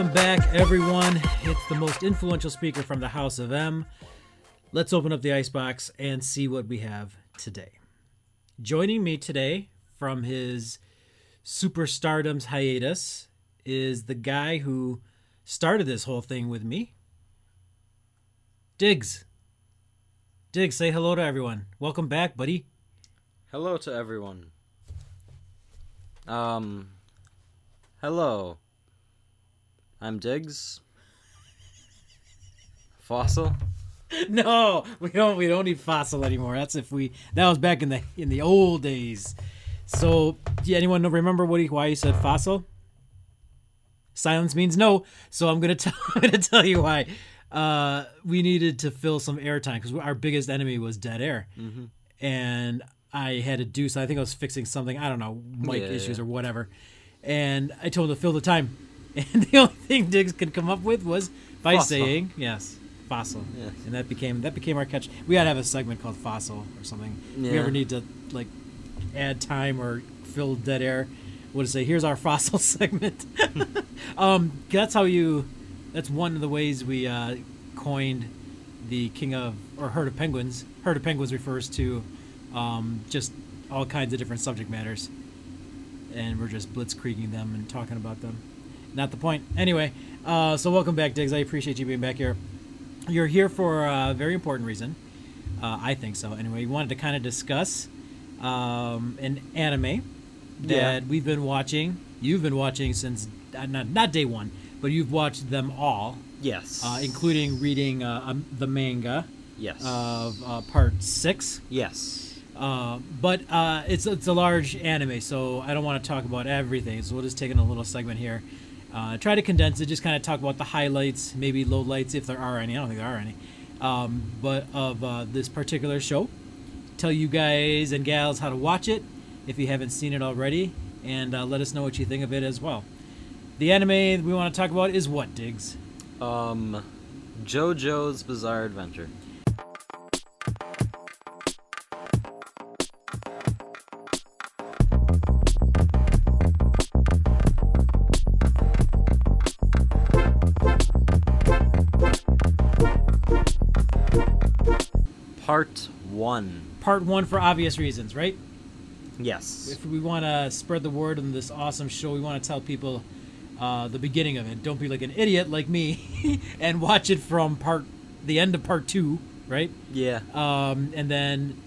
Welcome back, everyone. It's the most influential speaker from the House of M. Let's open up the icebox and see what we have today. Joining me today from his superstardom's hiatus is the guy who started this whole thing with me, Diggs. Diggs, say hello to everyone. Welcome back, buddy. Hello to everyone. Um, hello. I'm Diggs. Fossil. No, we don't. We don't need fossil anymore. That's if we. That was back in the in the old days. So, do anyone remember what he, why he said fossil? Silence means no. So I'm gonna tell. I'm gonna tell you why. Uh, we needed to fill some airtime because our biggest enemy was dead air, Mm-hmm. and I had to do so. I think I was fixing something. I don't know, mic Yeah, issues yeah. or whatever. And I told him to fill the time, and the only thing Diggs could come up with was by Fossil. saying yes, fossil. Yes. And that became that became our catch. We gotta have a segment called fossil or something. If we ever need to like add time or fill dead air, we'll just say here's our fossil segment. um, that's how you. That's one of the ways we uh, coined the king of or herd of penguins. Herd of penguins refers to um, just all kinds of different subject matters, and we're just blitzkrieging them and talking about them. Not the point. Anyway, uh, so welcome back, Diggs. I appreciate you being back here. You're here for a very important reason. Uh, I think so. Anyway, we wanted to kind of discuss um, an anime that Yeah. we've been watching. You've been watching since uh, not not day one, but you've watched them all, Yes. uh, including reading uh, um, the manga yes. of uh, part six. yes. Uh, but uh, it's it's a large anime, so I don't want to talk about everything. So we'll just take in a little segment here. Uh, try to condense it, just kind of talk about the highlights, maybe lowlights if there are any. I don't think there are any. Um, but of uh, this particular show, tell you guys and gals how to watch it if you haven't seen it already, and uh, let us know what you think of it as well. The anime we want to talk about is what, Diggs? Um, JoJo's Bizarre Adventure. Part one. Part one for obvious reasons, right? Yes. if we want to spread the word on this awesome show, we want to tell people uh, the beginning of it. Don't be like an idiot like me and watch it from part the end of part two, right? Yeah. Um, and then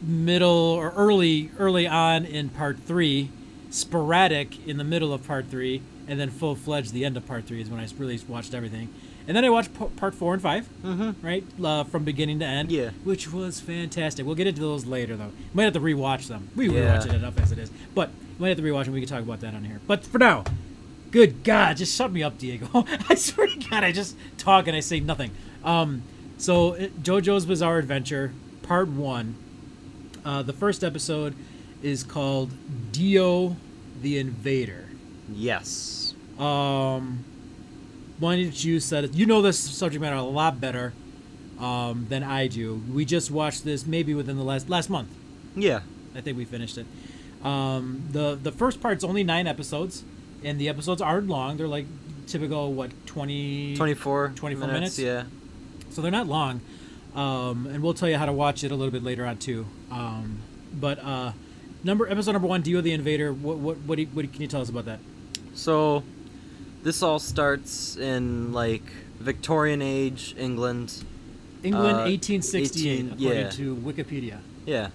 middle or early early on in part three, sporadic in the middle of part three, and then full fledged the end of part three is when I really watched everything. And then I watched p- part four and 5 Mm-hmm. right, uh, from beginning to end. Yeah. which was fantastic. We'll get into those later, though. Might have to rewatch them. We Yeah. rewatch it enough as it is, but might have to rewatch them. We can talk about that on here. But for now, good God, just shut me up, Diego. I swear to God, I just talk and I say nothing. Um, so JoJo's Bizarre Adventure, Part One. Uh, the first episode is called Dio the Invader. Yes. Um, why didn't you said it? You know this subject matter a lot better um, than I do. We just watched this maybe within the last last month. Yeah. I think we finished it. Um, the the first part's only nine episodes, and the episodes aren't long. They're like typical what 20, 24, 24 minutes. minutes? Yeah. so they're not long. Um, and we'll tell you how to watch it a little bit later on too. Um, but uh, number episode number one, Dio the Invader. What what what, do you, what can you tell us about that? So, this all starts in like Victorian age England. England, Uh, 1868, 18 according yeah. to Wikipedia. Yeah.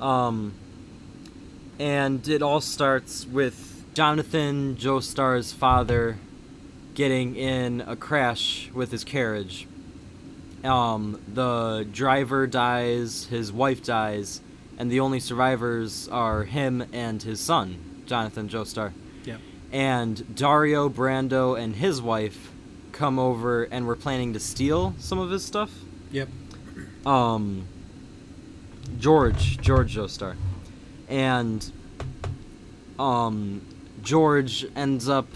Um. And it all starts with Jonathan Joestar's father getting in a crash with his carriage. Um, the driver dies, his wife dies, and the only survivors are him and his son, Jonathan Joestar. Yep. And Dario Brando and his wife come over and were planning to steal some of his stuff. Yep. Um, George, George Joestar, and um, George ends up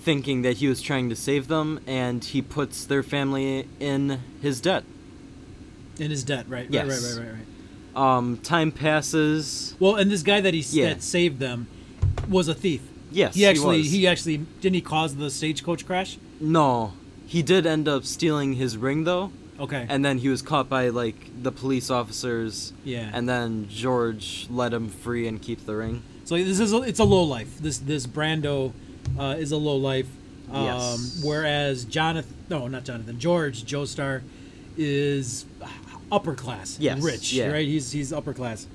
thinking that he was trying to save them, and he puts their family in his debt. In his debt, right? Yes. Right, right, right, right, right. Um, time passes. Well, and this guy that he Yeah. that saved them was a thief. Yes, He actually was. he, actually didn't he cause the stagecoach crash? No, he did end up stealing his ring though, Okay. and then he was caught by like the police officers. Yeah. And then George let him free and keep the ring. So this is a, it's a low life. This this Brando uh, is a low life. Um, Yes. Whereas Jonathan, no, not Jonathan, George Joestar is upper class, Yes, rich, yeah. right? He's he's upper class.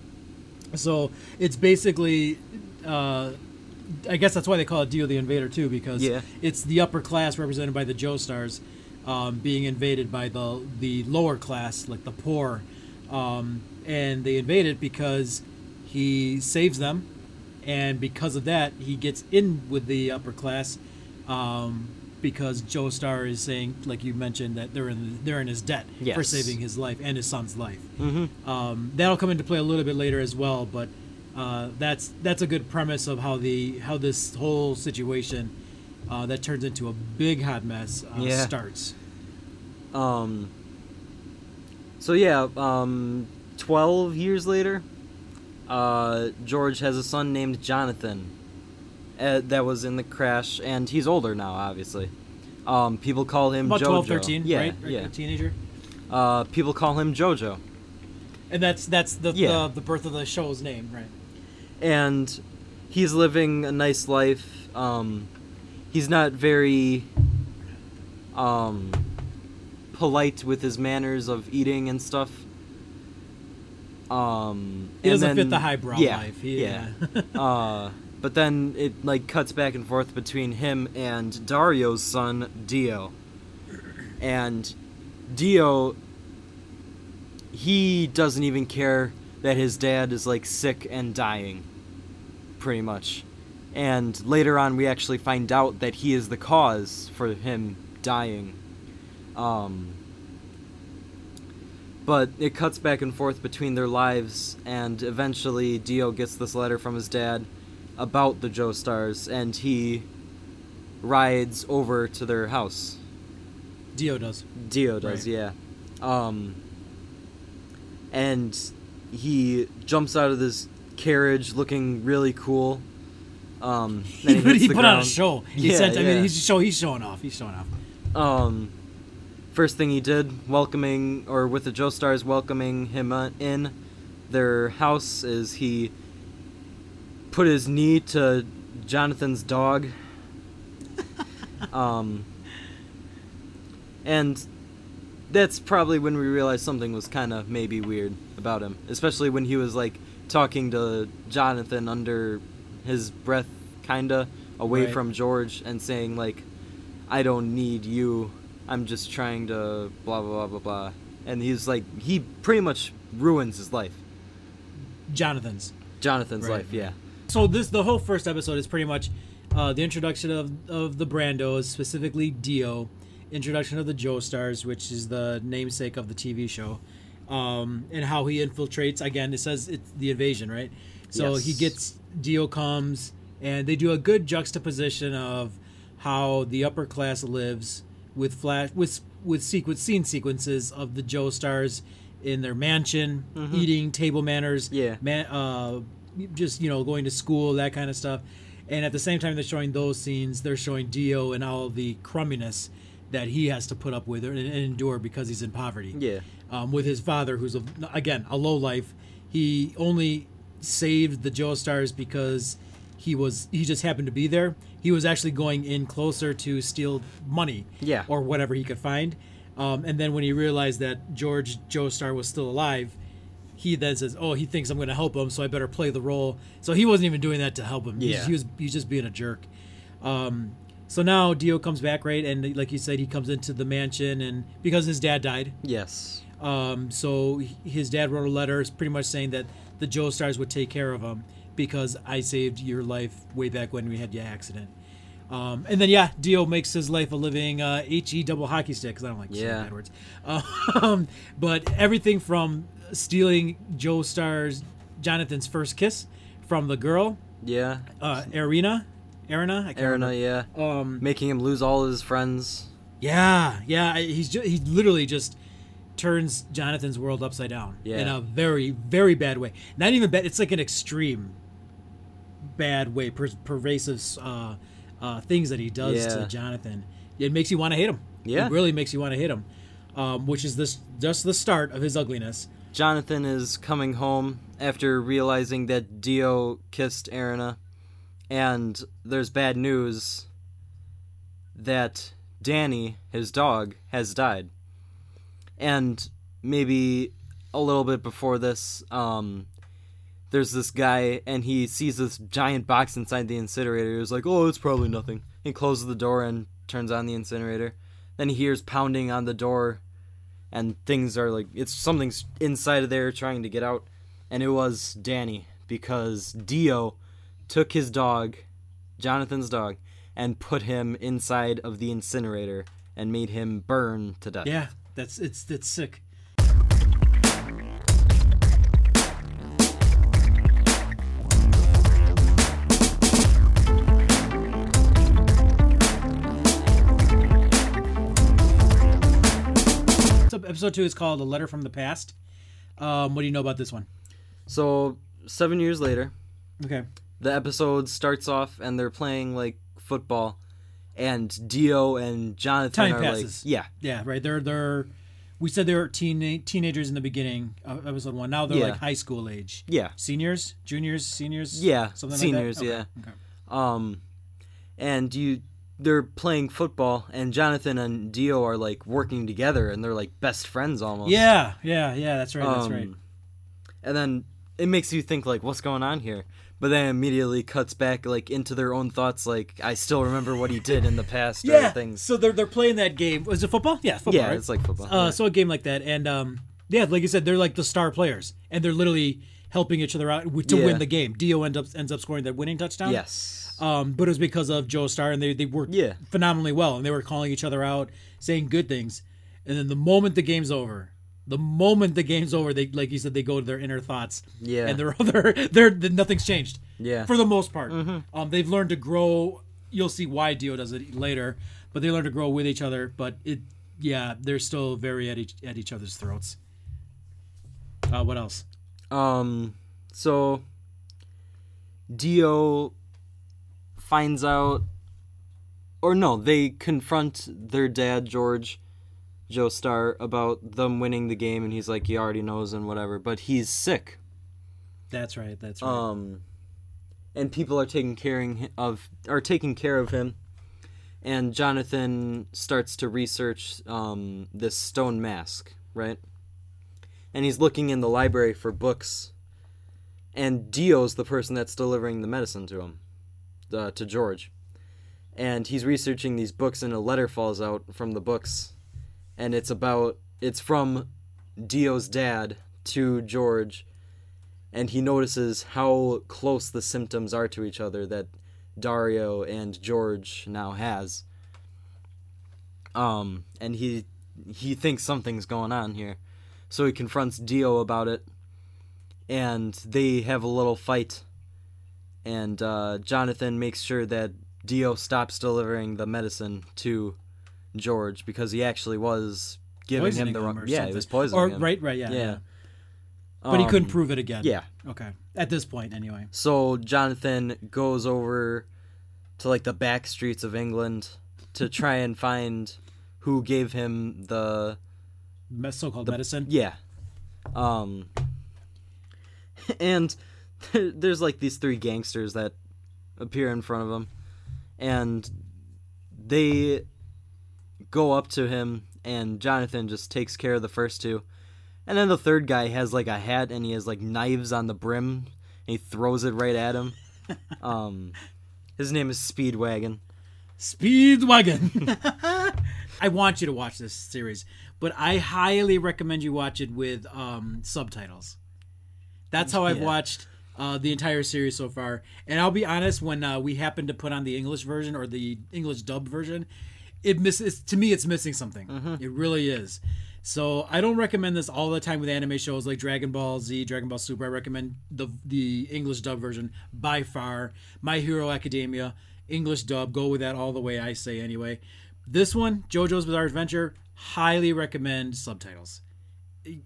So it's basically, uh, I guess that's why they call it Dio the Invader too, because Yeah. it's the upper class represented by the Joestars um, being invaded by the the lower class, like the poor, um, and they invade it because he saves them, and because of that, he gets in with the upper class. Um, because Joestar is saying, like you mentioned, that they're in they're in his debt for saving his life and his son's life. Mm-hmm. Um, that'll come into play a little bit later as well, but uh, that's that's a good premise of how the how this whole situation uh, that turns into a big hot mess uh, Yeah. starts. Um. So yeah, um, twelve years later, uh, George has a son named Jonathan. Uh, that was in the crash, and he's older now, obviously. Um, people call him About Jojo. 12, 13, yeah, right? Right, Yeah. A teenager. Uh, people call him Jojo, And that's that's the, Yeah. the the birth of the show's name, right? And he's living a nice life. Um, he's not very um, polite with his manners of eating and stuff. Um, He doesn't fit then- the highbrow yeah, life. He- yeah. uh, but then it like cuts back and forth between him and Dario's son Dio, and Dio. He doesn't even care that his dad is like sick and dying, pretty much. And later on, we actually find out that he is the cause for him dying. Um, but it cuts back and forth between their lives, and eventually Dio gets this letter from his dad about the Joestars, and he rides over to their house. Dio does. Dio does, Right. yeah. Um, and he jumps out of this carriage looking really cool. Um, He, he the put on a show. He Yeah. I yeah. mean, he's show. He's showing off. He's showing off. Um, first thing he did, welcoming or with the Joestars welcoming him uh, in their house, is he put his knee to Jonathan's dog. um, and that's probably when we realized something was kind of maybe weird about him, especially when he was like talking to Jonathan under his breath, kinda away Right. from George, and saying like, "I don't need you. I'm just trying to blah blah blah blah blah." And he's like, he pretty much ruins his life, Jonathan's. Jonathan's Right. life. Yeah. So this the whole first episode is pretty much uh, the introduction of of the Brandos, specifically Dio, introduction of the Joestars, which is the namesake of the TV show, um, and how he infiltrates. Again, it says it's the invasion, right? So he gets Dio comes, and they do a good juxtaposition of how the upper class lives with flash with with sequence scene sequences of the Joestars in their mansion, eating table manners, Yeah. man, uh, just you know going to school that kind of stuff and at the same time they're showing those scenes they're showing dio and all the crumminess that he has to put up with and, and endure because he's in poverty Yeah. um, with his father who's a, again a low life he only saved the joestars because he was he just happened to be there he was actually going in closer to steal money Yeah. or whatever he could find um, and then when he realized that george joestar was still alive he then says, "Oh, he thinks I'm going to help him, so I better play the role." So he wasn't even doing that to help him. Yeah. he was he's just being a jerk. Um, so now Dio comes back, right? And like you said, he comes into the mansion, and because his dad died, Yes. um, so his dad wrote a letter, pretty much saying that the Joestars would take care of him because I saved your life way back when we had your accident. Um, and then yeah, Dio makes his life a living uh, he double hockey stick because I don't like Yeah. bad words. Um, but everything from stealing Joestar's Jonathan's first kiss from the girl, Yeah. uh, Erina, Erina, I can't Erina, remember. yeah. Um, Making him lose all his friends. yeah, yeah. He's ju- he literally just turns Jonathan's world upside down Yeah. in a very very bad way. Not even bad. It's like an extreme bad way, per- pervasive uh, uh, things that he does Yeah. to Jonathan. It makes you want to hate him. Yeah. it really makes you want to hate him. Um, which is this just the start of his ugliness. Jonathan is coming home after realizing that Dio kissed Erina, and there's bad news that Danny, his dog, has died. And maybe a little bit before this, um, there's this guy, and he sees this giant box inside the incinerator. He's like, "Oh, it's probably nothing." He closes the door and turns on the incinerator. Then he hears pounding on the door and things are like it's something's inside of there trying to get out and it was danny because dio took his dog jonathan's dog and put him inside of the incinerator and made him burn to death Yeah, that's it's it's sick. So episode two is called "A Letter from the Past." Um, what do you know about this one? so seven years later Okay. The episode starts off and they're playing like football and dio and jonathan Time are passes. like yeah Yeah, right. They're they're. We said they were teen teenagers in the beginning of episode one. Now they're Yeah. like high school age. yeah Seniors, juniors, seniors. Yeah, something seniors, like that. yeah. Okay. um and you they're playing football and jonathan and dio are like working together and they're like best friends almost Yeah, yeah, yeah. That's right. That's Um, right. and then it makes you think like what's going on here but then immediately cuts back like into their own thoughts like i still remember what he did in the past Yeah. or things So they're they're playing that game. Was it football? Yeah, football. yeah right? it's like football uh, so a game like that, and um, yeah, like you said, they're like the star players, and they're literally helping each other out to Yeah. win the game. Dio ends up ends up scoring that winning touchdown. yes Um, but it was because of Joestar, and they they worked Yeah. phenomenally well, and they were calling each other out, saying good things, and then the moment the game's over. The moment the game's over, they like you said, they go to their inner thoughts. Yeah. and their other, they're, they nothing's changed. Yeah. for the most part. Um, they've learned to grow. You'll see why Dio does it later, but they learn to grow with each other. But it, yeah, they're still very at each at each other's throats. Uh, what else? Um, so Dio finds out, or no, they confront their dad, George, Joestar, about them winning the game, and he's like, he already knows and whatever, but he's sick. That's right. That's right. Um, and people are taking caring of are taking care of him, and Jonathan starts to research um this stone mask, right? And he's looking in the library for books, and Dio's the person that's delivering the medicine to him, uh, to George, and he's researching these books, and a letter falls out from the books, and it's about it's from Dio's dad to George and he notices how close the symptoms are to each other that Dario and George now has. Um, and he he thinks something's going on here, so he confronts Dio about it, and they have a little fight. And uh, Jonathan makes sure that Dio stops delivering the medicine to George because he actually was giving Poisoning him the wrong. or Yeah, something. he was poisoning Or him. right, right, yeah, Yeah. yeah. But he couldn't Um, prove it again. Yeah. Okay. At this point, anyway. So Jonathan goes over to like the back streets of England to try and find who gave him the So-called medicine. yeah. Um and there's like these three gangsters that appear in front of him and they go up to him and Jonathan just takes care of the first two. And then the third guy has like a hat and he has like knives on the brim and he throws it right at him. um his name is Speedwagon. Speedwagon. I want you to watch this series, but I highly recommend you watch it with um, subtitles. That's how I've Yeah. watched uh, the entire series so far. And I'll be honest, when uh, we happen to put on the English version or the English dub version, it misses. To me, it's missing something. Mm-hmm. It really is. So I don't recommend this all the time with anime shows like Dragon Ball Z, Dragon Ball Super. I recommend the the English dub version by far. My Hero Academia, English dub. Go with that all the way. I say anyway. This one, JoJo's Bizarre Adventure, highly recommend subtitles.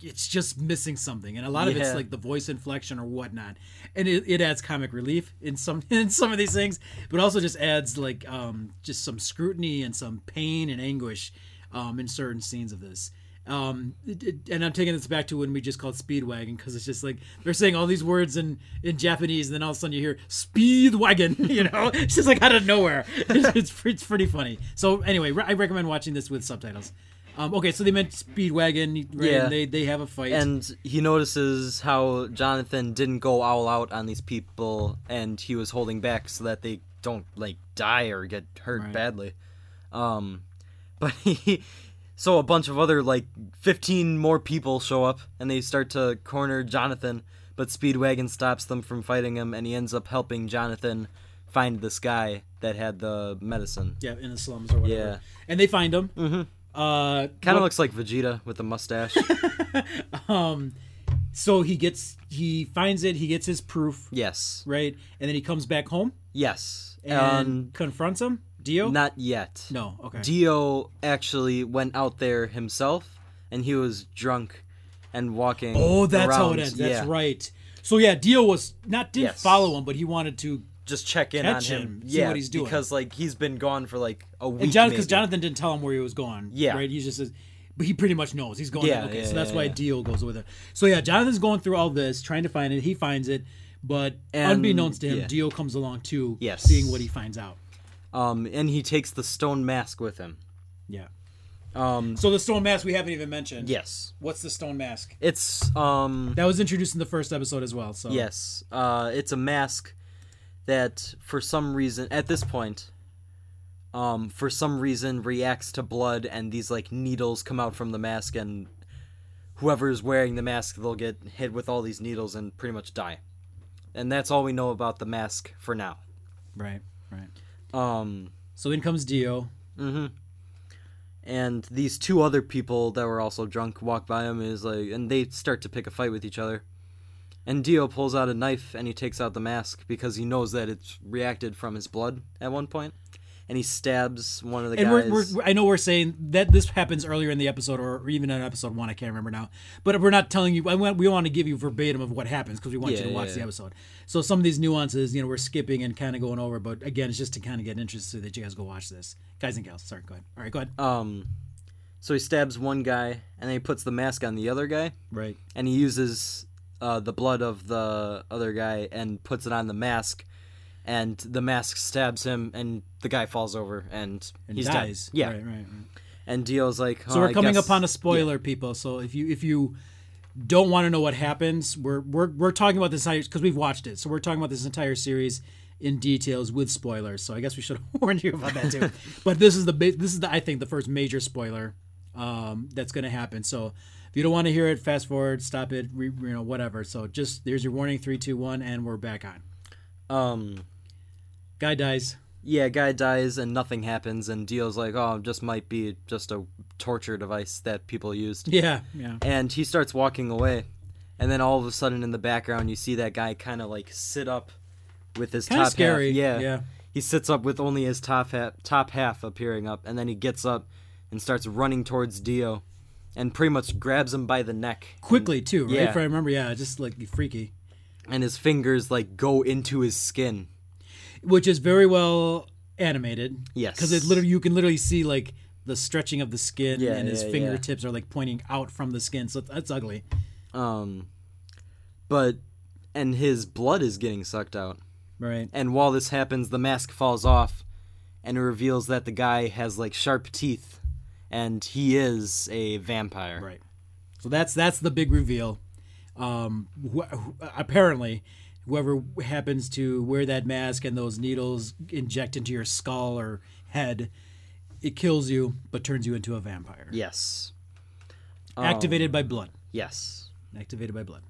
It's just missing something, and a lot of it's like the voice inflection or whatnot, and it, it adds comic relief in some in some of these things, but also just adds like um, just some scrutiny and some pain and anguish um, in certain scenes of this. Um, it, it- and I'm taking this back to when we just called Speedwagon because it's just like they're saying all these words in, in Japanese, and then all of a sudden you hear Speedwagon, you know, it's just like out of nowhere. It's, it's, it's pretty funny. So anyway, I recommend watching this with subtitles. Um, okay, so they meant Speedwagon, right? Yeah. And they they have a fight. And he notices how Jonathan didn't go all out on these people, and he was holding back so that they don't like die or get hurt Right. badly. Um, but he, so a bunch of other like fifteen more people show up, and they start to corner Jonathan. But Speedwagon stops them from fighting him, and he ends up helping Jonathan find this guy that had the medicine. yeah, in the slums or whatever. Yeah. And they find him. Mhm. Uh, Kind of looks like Vegeta with a mustache. um, so he gets he finds it. He gets his proof, yes, right? And then he comes back home yes, and Um, confronts him. Dio. Not yet. no. Okay. Dio actually went out there himself, and he was drunk and walking. oh, that's how it ends. That's Yeah. right. So yeah, Dio was not didn't Yes. follow him, but he wanted to. Just check in Catch on him. him, see yeah, what he's doing. because like he's been gone for like a week. And John, because maybe. Jonathan didn't tell him where he was going. Yeah. Right. He's just. says- But he pretty much knows he's going. Yeah, okay, yeah, so that's yeah, why yeah. Dio goes with it. So yeah, Jonathan's going through all this, trying to find it. He finds it, but And- unbeknownst to him. Dio comes along too, Yes. seeing what he finds out. um, and he takes the stone mask with him. Yeah. Um, So the stone mask we haven't even mentioned. yes, What's the stone mask? it's um, That was introduced in the first episode as well. So yes, uh, it's a mask that for some reason at this point. Um, for some reason reacts to blood and these like needles come out from the mask and whoever's wearing the mask they'll get hit with all these needles and pretty much die and that's all we know about the mask for now Right. Right. um So in comes Dio. mm-hmm and these two other people that were also drunk walk by him is like and they start to pick a fight with each other and dio pulls out a knife and he takes out the mask because he knows that it's reacted from his blood at one point. and he stabs one of the and guys we're, we're, I know we're saying that this happens earlier in the episode, or even in episode one. I can't remember now. But we're not telling you. We want to give you verbatim of what happens because we want you to watch yeah, the episode. So some of these nuances, you know, we're skipping and kind of going over. But again, it's just to kind of get interested so that you guys go watch this, guys and gals. Sorry, go ahead. All right, go ahead. um so he stabs one guy and then he puts the mask on the other guy Right. and he uses uh, the blood of the other guy and puts it on the mask and the mask stabs him and the guy falls over and, And he's dies. dead yeah Right. Right. right. and dio's like So "Oh, we're I coming guess- upon a spoiler, people. So if you if you don't want to know what happens, we're we're we're talking about this because we've watched it. So we're talking about this entire series in details with spoilers. So I guess we should have warned you about that too. but this is the this is the I think the first major spoiler um, that's going to happen. So if you don't want to hear it, fast forward, stop it, re, you know, whatever. So just there's your warning: three, two, one, and we're back on. um Guy dies. yeah guy dies and nothing happens and dio's like oh it just might be just a torture device that people used Yeah, yeah. and he starts walking away and then all of a sudden in the background you see that guy kind of like sit up with his Kind top scary. half yeah yeah. He sits up with only his top half, top half appearing up, and then he gets up and starts running towards Dio, and pretty much grabs him by the neck Quickly too, right? Yeah. If I remember, yeah, just like freaky. and his fingers like go into his skin. which is very well animated. Yes. because it literally you can literally see like the stretching of the skin, Yeah, and his yeah. fingertips are like pointing out from the skin. So that's ugly. Um, but and his blood is getting sucked out. Right. And while this happens, the mask falls off, and it reveals that the guy has like sharp teeth, and he is a vampire. Right. So that's that's the big reveal. Um, wh- apparently, whoever happens to wear that mask and those needles inject into your skull or head, it kills you but turns you into a vampire. Yes. Um, Activated by blood. Yes. Activated by blood.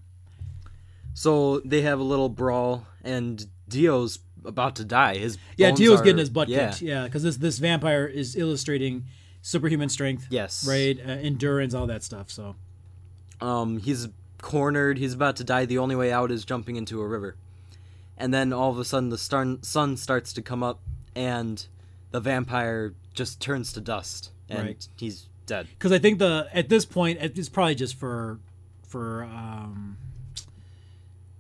So they have a little brawl, and Dio's about to die. His Yeah, Dio's are- getting his butt yeah. kicked. Yeah, because this this vampire is illustrating superhuman strength. Yes. Right, uh, endurance, all that stuff. So Um, he's cornered. He's about to die. The only way out is jumping into a river. And then all of a sudden, the star- sun starts to come up, and the vampire just turns to dust, and Right. he's dead. because I think the at this point it's probably just for for um,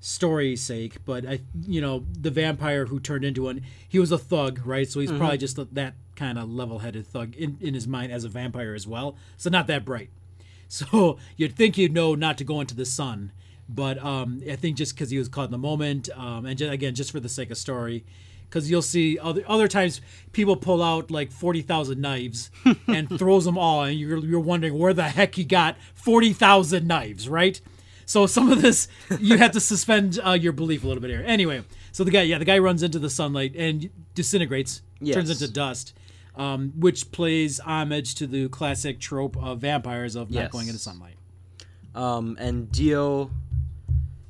story's sake, but I you know the vampire who turned into one, he was a thug, right? So he's probably just that kind of level-headed thug in in his mind as a vampire as well. So not that bright. So you'd think you'd know not to go into the sun, but um, I think just because he was caught in the moment, um, and ju- again just for the sake of story, because you'll see other other times people pull out like forty thousand knives and throws them all, and you're you're wondering where the heck he got forty thousand knives, right? So some of this you have to suspend uh, your belief a little bit here. Anyway, so the guy, yeah, the guy runs into the sunlight and disintegrates, turns into dust, um, which plays homage to the classic trope of vampires of not Yes. going into sunlight. Um, and Dio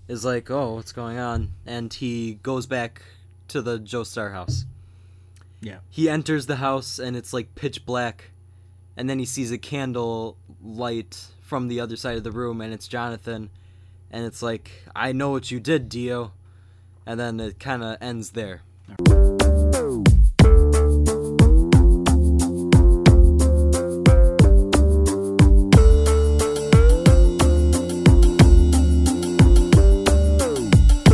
is like, "Oh, what's going on?" And he goes back to the Joestar house. Yeah. He enters the house and it's like pitch black, and then he sees a candle light from the other side of the room, and it's Jonathan, and it's like, "I know what you did, Dio," and then it kind of ends there.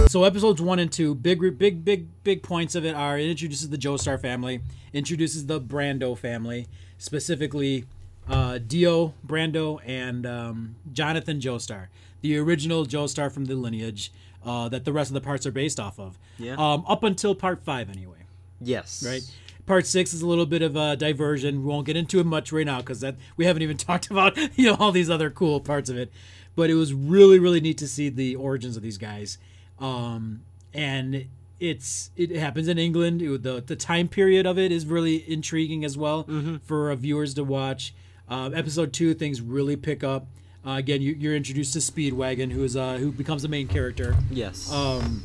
So episodes one and two, big, big, big, big points of it are it introduces the Joestar family, introduces the Brando family, specifically uh, Dio Brando and um, Jonathan Joestar, the original Joestar from the lineage uh, that the rest of the parts are based off of. Yeah. Um, up until part five, anyway. Yes. Right. Part six is a little bit of a diversion. We won't get into it much right now because that we haven't even talked about you know all these other cool parts of it. But it was really really neat to see the origins of these guys, um, and it's it happens in England. It, the the time period of it is really intriguing as well for uh, viewers to watch. Uh, episode two, things really pick up. Uh, again, you, you're introduced to Speedwagon, who is uh, who becomes the main character Yes. um,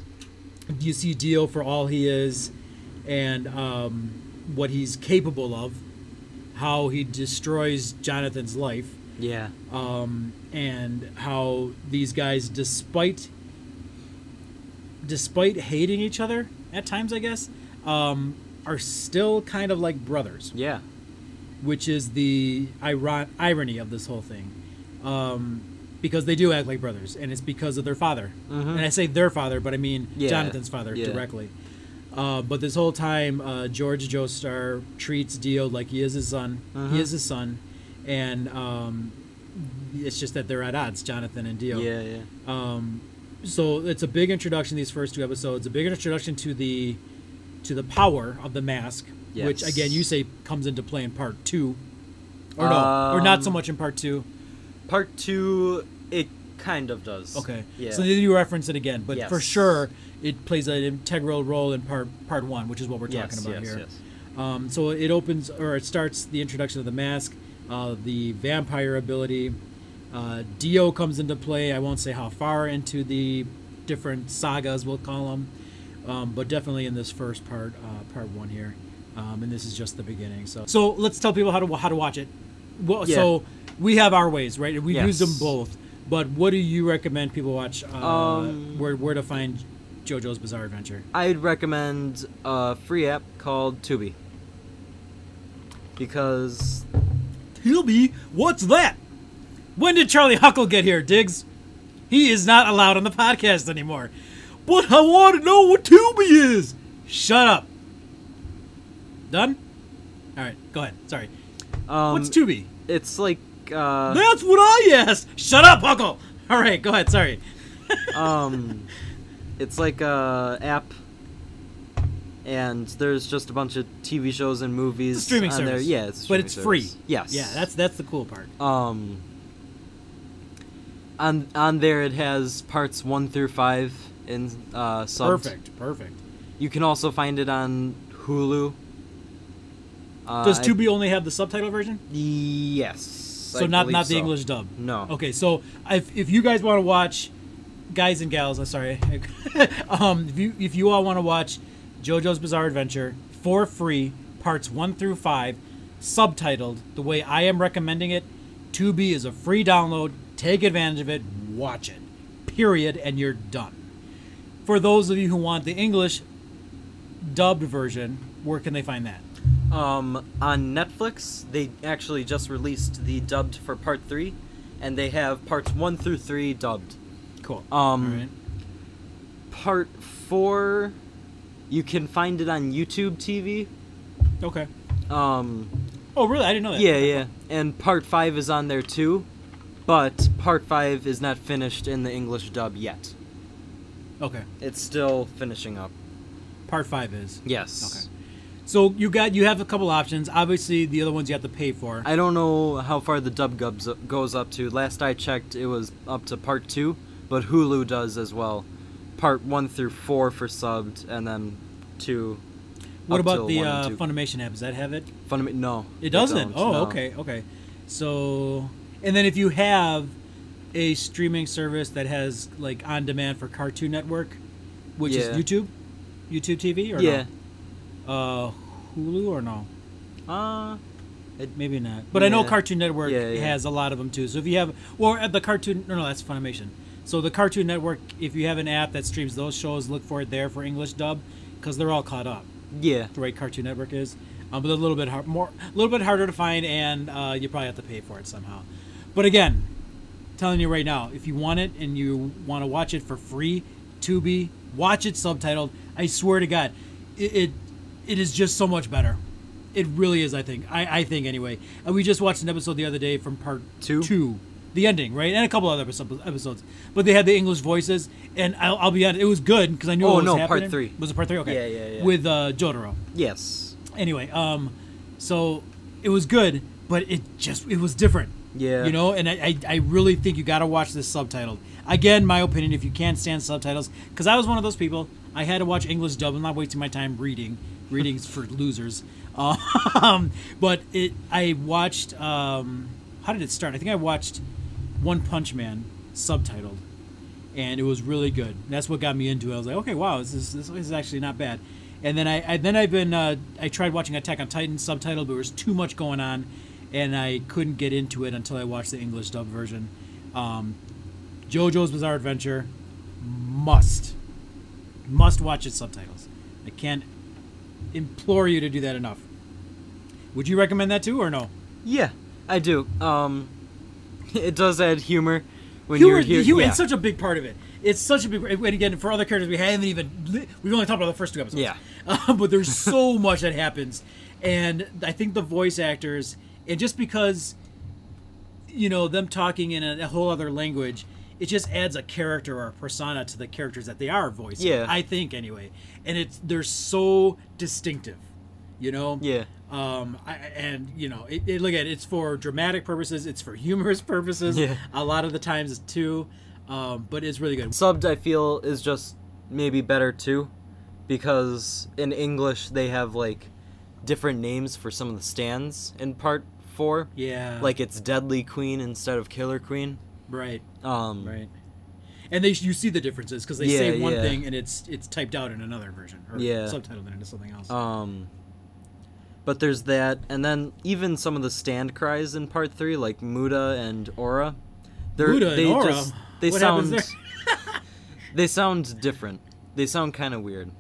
you see Dio for all he is and um, what he's capable of, how he destroys Jonathan's life, yeah. um, and how these guys, despite despite hating each other at times, I guess, um, are still kind of like brothers Yeah. Which is the iron- irony of this whole thing. Um, because they do act like brothers, and it's because of their father. And I say their father, but I mean Yeah, Jonathan's father yeah. directly. Uh, but this whole time, uh, George Joestar treats Dio like he is his son. He is his son, and um, it's just that they're at odds, Jonathan and Dio. Yeah. Yeah. Um, so it's a big introduction. These first two episodes, a big introduction to the to the power of the mask, which again you say comes into play in part two, or no, or not so Um, much in part two. Part two, it kind of does. Okay, Yeah. so then you reference it again, but for sure it plays an integral role in part part one, which is what we're yes, talking about yes, here. Yes. Um, so it opens or it starts the introduction of the mask, uh, the vampire ability. Uh, Dio comes into play. I won't say how far into the different sagas we'll call them, um, but definitely in this first part, uh, part one here, um, and this is just the beginning. So, so let's tell people how to how to watch it. Well, Yeah. So we have our ways, right? We use them both. But what do you recommend people watch? Uh, Um, where where to find JoJo's Bizarre Adventure? I'd recommend a free app called Tubi. Because Tubi? What's that? When did Charlie Huckle get here, Diggs? He is not allowed on the podcast anymore. But I want to know what Tubi is. Shut up. Done? All right, go ahead. Sorry. um, What's Tubi? it's like uh, That's what I asked. Shut up, Huckle. All right, go ahead. Sorry. um, it's like a app, and there's just a bunch of TV shows and movies It's streaming on service. there. Yeah, it's but it's free. service. Yes. Yeah, that's that's the cool part. um. On on there, it has parts one through five in uh, subbed. Perfect. Perfect. You can also find it on Hulu. Uh, Does I- Tubi only have the subtitle version? Yes. So I not not the so. English dub. No. Okay, so if, if you guys want to watch, guys and gals, I'm sorry, um, if you if you all want to watch JoJo's Bizarre Adventure for free, parts one through five, subtitled the way I am recommending it, Tubi is a free download. Take advantage of it. Watch it. Period, and you're done. For those of you who want the English dubbed version, where can they find that? Um, on Netflix, they actually just released the dubbed for part three, and they have parts one through three dubbed. Cool. Um, right. Part four, you can find it on YouTube TV. Okay. Um, Oh, really? I didn't know that. yeah, yeah, and part five is on there too, but part five is not finished in the English dub yet. Okay. It's still finishing up. Part five is. Yes. Okay. So you got you have a couple options. Obviously, the other ones you have to pay for. I don't know how far the dub gubs goes up to. Last I checked, it was up to part two, but Hulu does as well. Part one through four for subbed, and then two. what about the uh. Funimation app? Does that have it? Funimation? no, It doesn't. oh, no. okay, okay. So, and then if you have a streaming service that has like on demand for Cartoon Network, which Yeah. is YouTube, YouTube TV, or Yeah. no? Uh, Hulu or no? Uh, Maybe not. But I know Cartoon Network Yeah, yeah. has a lot of them too. So if you have, or at the Cartoon, no, no, that's Funimation. So the Cartoon Network, if you have an app that streams those shows, look for it there for English dub, because they're all caught up. yeah. the way Cartoon Network is, um, but a little bit hard, more, a little bit harder to find, and uh, you probably have to pay for it somehow. But again, telling you right now, if you want it and you want to watch it for free, Tubi, watch it subtitled. I swear to God, it it, it is just so much better. It really is. I think. I, I think anyway. And we just watched an episode the other day from part Two? two. The ending, right, and a couple other episodes, but they had the English voices, and I'll, I'll be honest, it was good because I knew Oh, what was no, part three. Was it part three? Okay. Yeah, yeah, yeah. With uh, Jotaro Yes. anyway um so it was good but it just it was different Yeah. you know and i i, I really think you got to watch this subtitled again my opinion if you can't stand subtitles because i was one of those people i had to watch english dub i'm not wasting my time reading readings for losers um but it i watched um how did it start i think i watched one punch man subtitled and it was really good. That's what got me into it. I was like, okay, wow, this is this is actually not bad. And then I, I then I've been uh, I tried watching Attack on Titan subtitled, but there was too much going on, and I couldn't get into it until I watched the English dub version. Um, JoJo's Bizarre Adventure, must must watch its subtitles. I can't implore you to do that enough. Would you recommend that too, or no? Yeah, I do. Um, it does add humor when humor, you're here. humor yeah. it's such a big part of it. It's such a big. And again, for other characters, we haven't even. We've only talked about the first two episodes. Yeah. Uh, but there's so much that happens, and I think the voice actors, and just because, you know, them talking in a, a whole other language, it just adds a character or a persona to the characters that they are voicing. Yeah. I think anyway, and it's they're so distinctive. You know. Yeah. Um, I, and you know, it, it, look at it, it's for dramatic purposes, it's for humorous purposes. Yeah. A lot of the times too, um, but it's really good. Subbed, I feel, is just maybe better too, because in English they have like different names for some of the stands in part four. Yeah. Like it's Deadly Queen instead of Killer Queen. right, Um, right. And they you see the differences because they Yeah, say one yeah. thing and it's it's typed out in another version or Yeah. subtitled into something else. Um, but there's that, and then even some of the stand cries in part three, like Muda and Ora, they're Muda and they Ora? just they What sound they sound different. They sound kind of weird.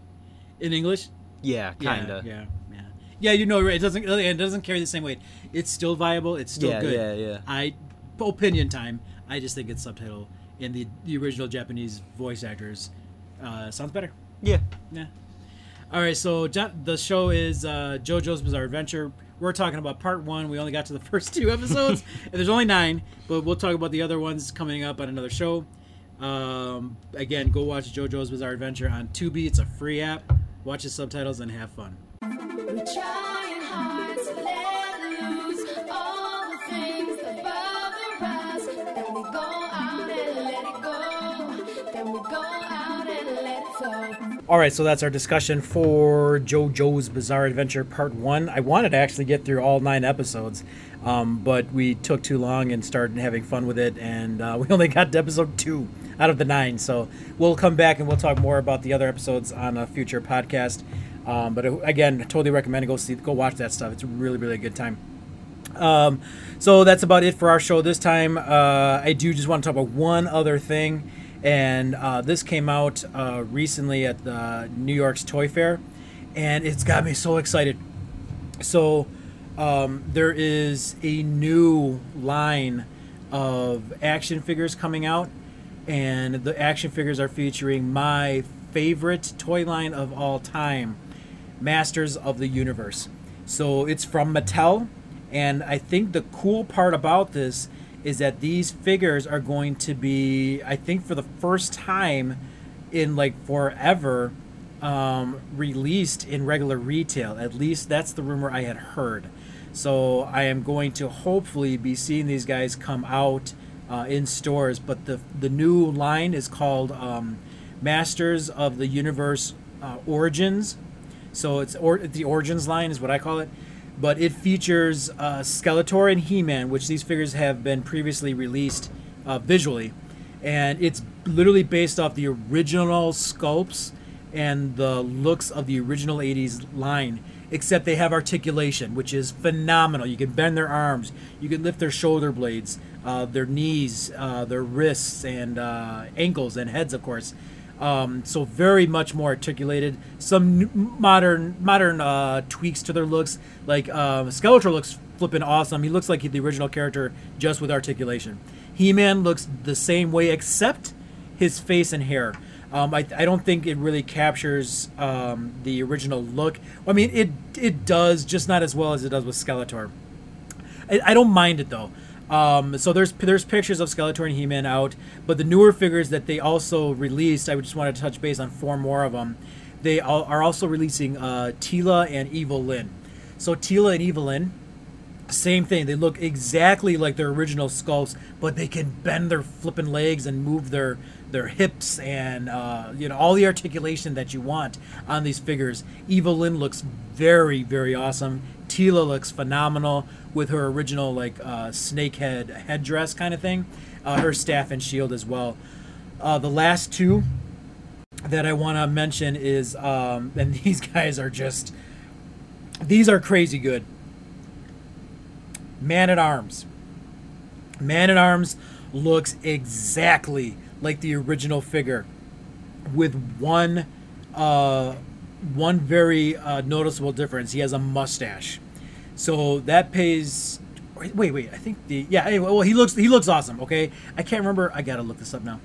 in English. Yeah, Yeah, kinda. Yeah, yeah, yeah. You know, it doesn't it doesn't carry the same weight. It's still viable. It's still Yeah, good. yeah, yeah. I opinion time. I just think it's subtitle and the the original Japanese voice actors uh, sounds better. Yeah. Yeah. All right, so the show is uh, JoJo's Bizarre Adventure. We're talking about part one. We only got to the first two episodes, and there's only nine, but we'll talk about the other ones coming up on another show. Um, again, go watch JoJo's Bizarre Adventure on Tubi. It's a free app. Watch the subtitles and have fun. All right, so that's our discussion for JoJo's Bizarre Adventure Part 1. I wanted to actually get through all nine episodes, um, but we took too long and started having fun with it, and uh, we only got to episode 2 out of the nine. So we'll come back and we'll talk more about the other episodes on a future podcast. Um, but uh, again, totally recommend go see, go watch that stuff. It's a really, really good time. Um, so that's about it for our show this time. Uh, I do just want to talk about one other thing, and uh, this came out uh, recently at the New York's Toy Fair, and it's got me so excited. So um, there is a new line of action figures coming out, and the action figures are featuring my favorite toy line of all time, Masters of the Universe. So it's from Mattel, and I think the cool part about this is that these figures are going to be, I think, for the first time in like forever, um, released in regular retail. At least that's the rumor I had heard. So I am going to hopefully be seeing these guys come out uh, in stores. But the the new line is called um, Masters of the Universe uh, Origins. So it's or the Origins line is what I call it. But it features uh, Skeletor and He-Man, which these figures have been previously released uh, visually, and it's literally based off the original sculpts and the looks of the original 80s line except they have articulation which is phenomenal. You can bend their arms. You can lift their shoulder blades uh, their knees uh, their wrists and uh, ankles and heads of course um, so very much more articulated some modern modern uh, tweaks to their looks like uh, skeletor looks flipping awesome he looks like the original character just with articulation he-man looks the same way except his face and hair um, I, I don't think it really captures um, the original look. I mean, it it does, just not as well as it does with Skeletor. I, I don't mind it though. Um, so there's there's pictures of Skeletor and He-Man out, but the newer figures that they also released, I just wanted to touch base on four more of them. They are also releasing uh, Teela and Evil-Lyn. So Teela and Evil-Lyn, same thing. They look exactly like their original sculpts, but they can bend their flipping legs and move their their hips and uh, you know all the articulation that you want on these figures. Evil-Lyn looks very very awesome. Teela looks phenomenal with her original like uh, snakehead headdress kind of thing, uh, her staff and shield as well. Uh, the last two that I want to mention is, um, and these guys are just, these are crazy good. Man at Arms. Man at Arms looks exactly like the original figure, with one uh, one very uh, noticeable difference. He has a mustache, so that pays. Wait, wait. I think the yeah. Anyway, well, he looks he looks awesome. Okay, I can't remember. I gotta look this up now.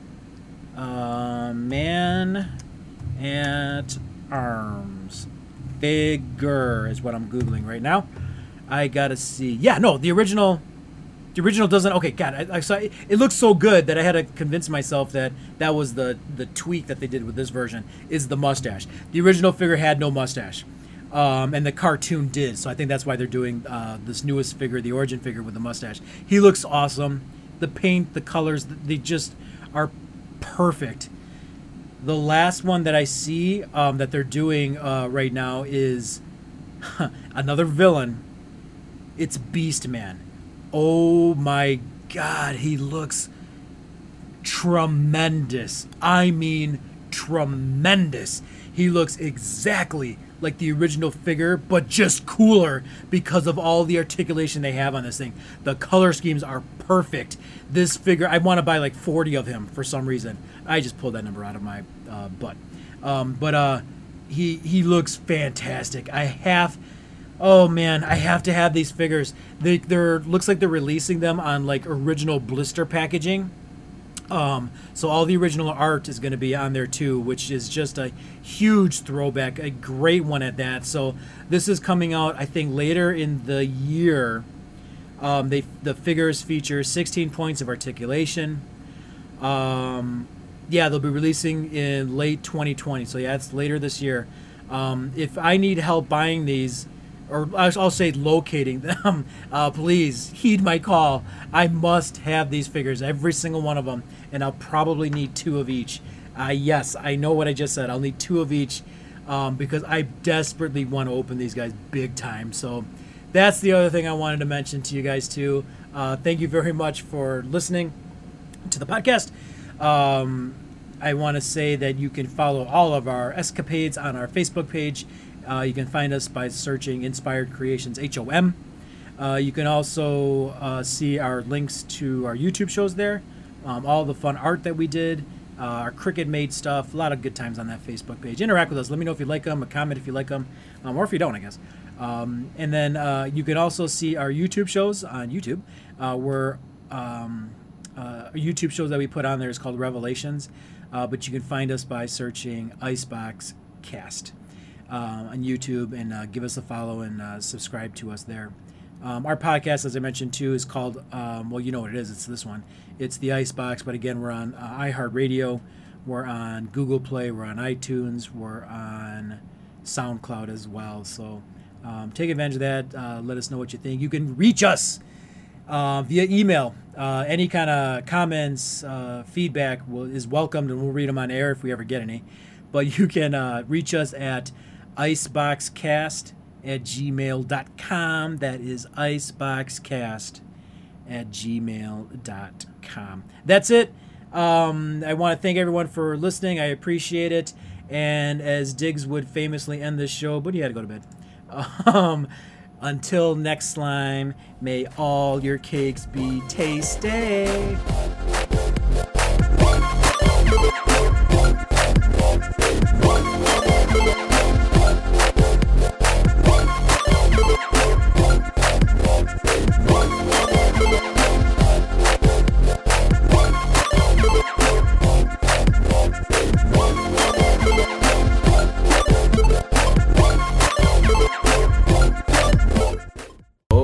Uh, man at arms figure is what I'm googling right now. I gotta see. Yeah, no, the original. The original doesn't. Okay, God, I, I saw it, it looks so good that I had to convince myself that that was the the tweak that they did with this version is the mustache. The original figure had no mustache, um, and the cartoon did. So I think that's why they're doing uh, this newest figure, the origin figure with the mustache. He looks awesome. The paint, the colors, they just are perfect. The last one that I see um, that they're doing uh, right now is another villain. It's Beast Man. Oh my god, he looks tremendous. I mean, tremendous. He looks exactly like the original figure, but just cooler because of all the articulation they have on this thing. The color schemes are perfect. This figure, I want to buy like 40 of him for some reason. I just pulled that number out of my uh, butt. Um, but uh, he he looks fantastic. I have, oh man, I have to have these figures. They they're looks like they're releasing them on like original blister packaging. Um, so all the original art is going to be on there too, which is just a huge throwback, a great one at that. So this is coming out, I think, later in the year. Um, they the figures feature 16 points of articulation. Um, yeah, they'll be releasing in late 2020. So yeah, it's later this year. Um, if I need help buying these, or I'll say locating them, uh, please heed my call. I must have these figures, every single one of them, and I'll probably need two of each. Uh, yes, I know what I just said. I'll need two of each um, because I desperately want to open these guys big time. So that's the other thing I wanted to mention to you guys too. Uh, thank you very much for listening to the podcast. Um, I want to say that you can follow all of our escapades on our Facebook page. Uh, you can find us by searching Inspired Creations HOM. Uh, you can also uh, see our links to our YouTube shows there, um, all the fun art that we did, uh, our Cricut made stuff, a lot of good times on that Facebook page. Interact with us. Let me know if you like them, a comment if you like them, um, or if you don't, I guess. Um, and then uh, you can also see our YouTube shows on YouTube. Uh, we're um, YouTube shows that we put on there is called Revelations, but you can find us by searching Icebox Cast uh, on YouTube and uh, give us a follow and uh, subscribe to us there. Um, our podcast, as I mentioned too, is called um, well, you know what it is. It's this one. It's the Icebox, but again, we're on uh, iHeartRadio, we're on Google Play, we're on iTunes, we're on SoundCloud as well. So um, take advantage of that. Uh, let us know what you think. You can reach us uh, via email. Uh, any kind of comments, feedback will, is welcomed, and we'll read them on air if we ever get any. But you can reach us at iceboxcast at gmail.com. That is iceboxcast at gmail.com. That's it. Um, I want to thank everyone for listening. I appreciate it. And as Diggs would famously end this show, but he had to go to bed. Um, until next time, may all your cakes be tasty.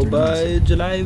By July.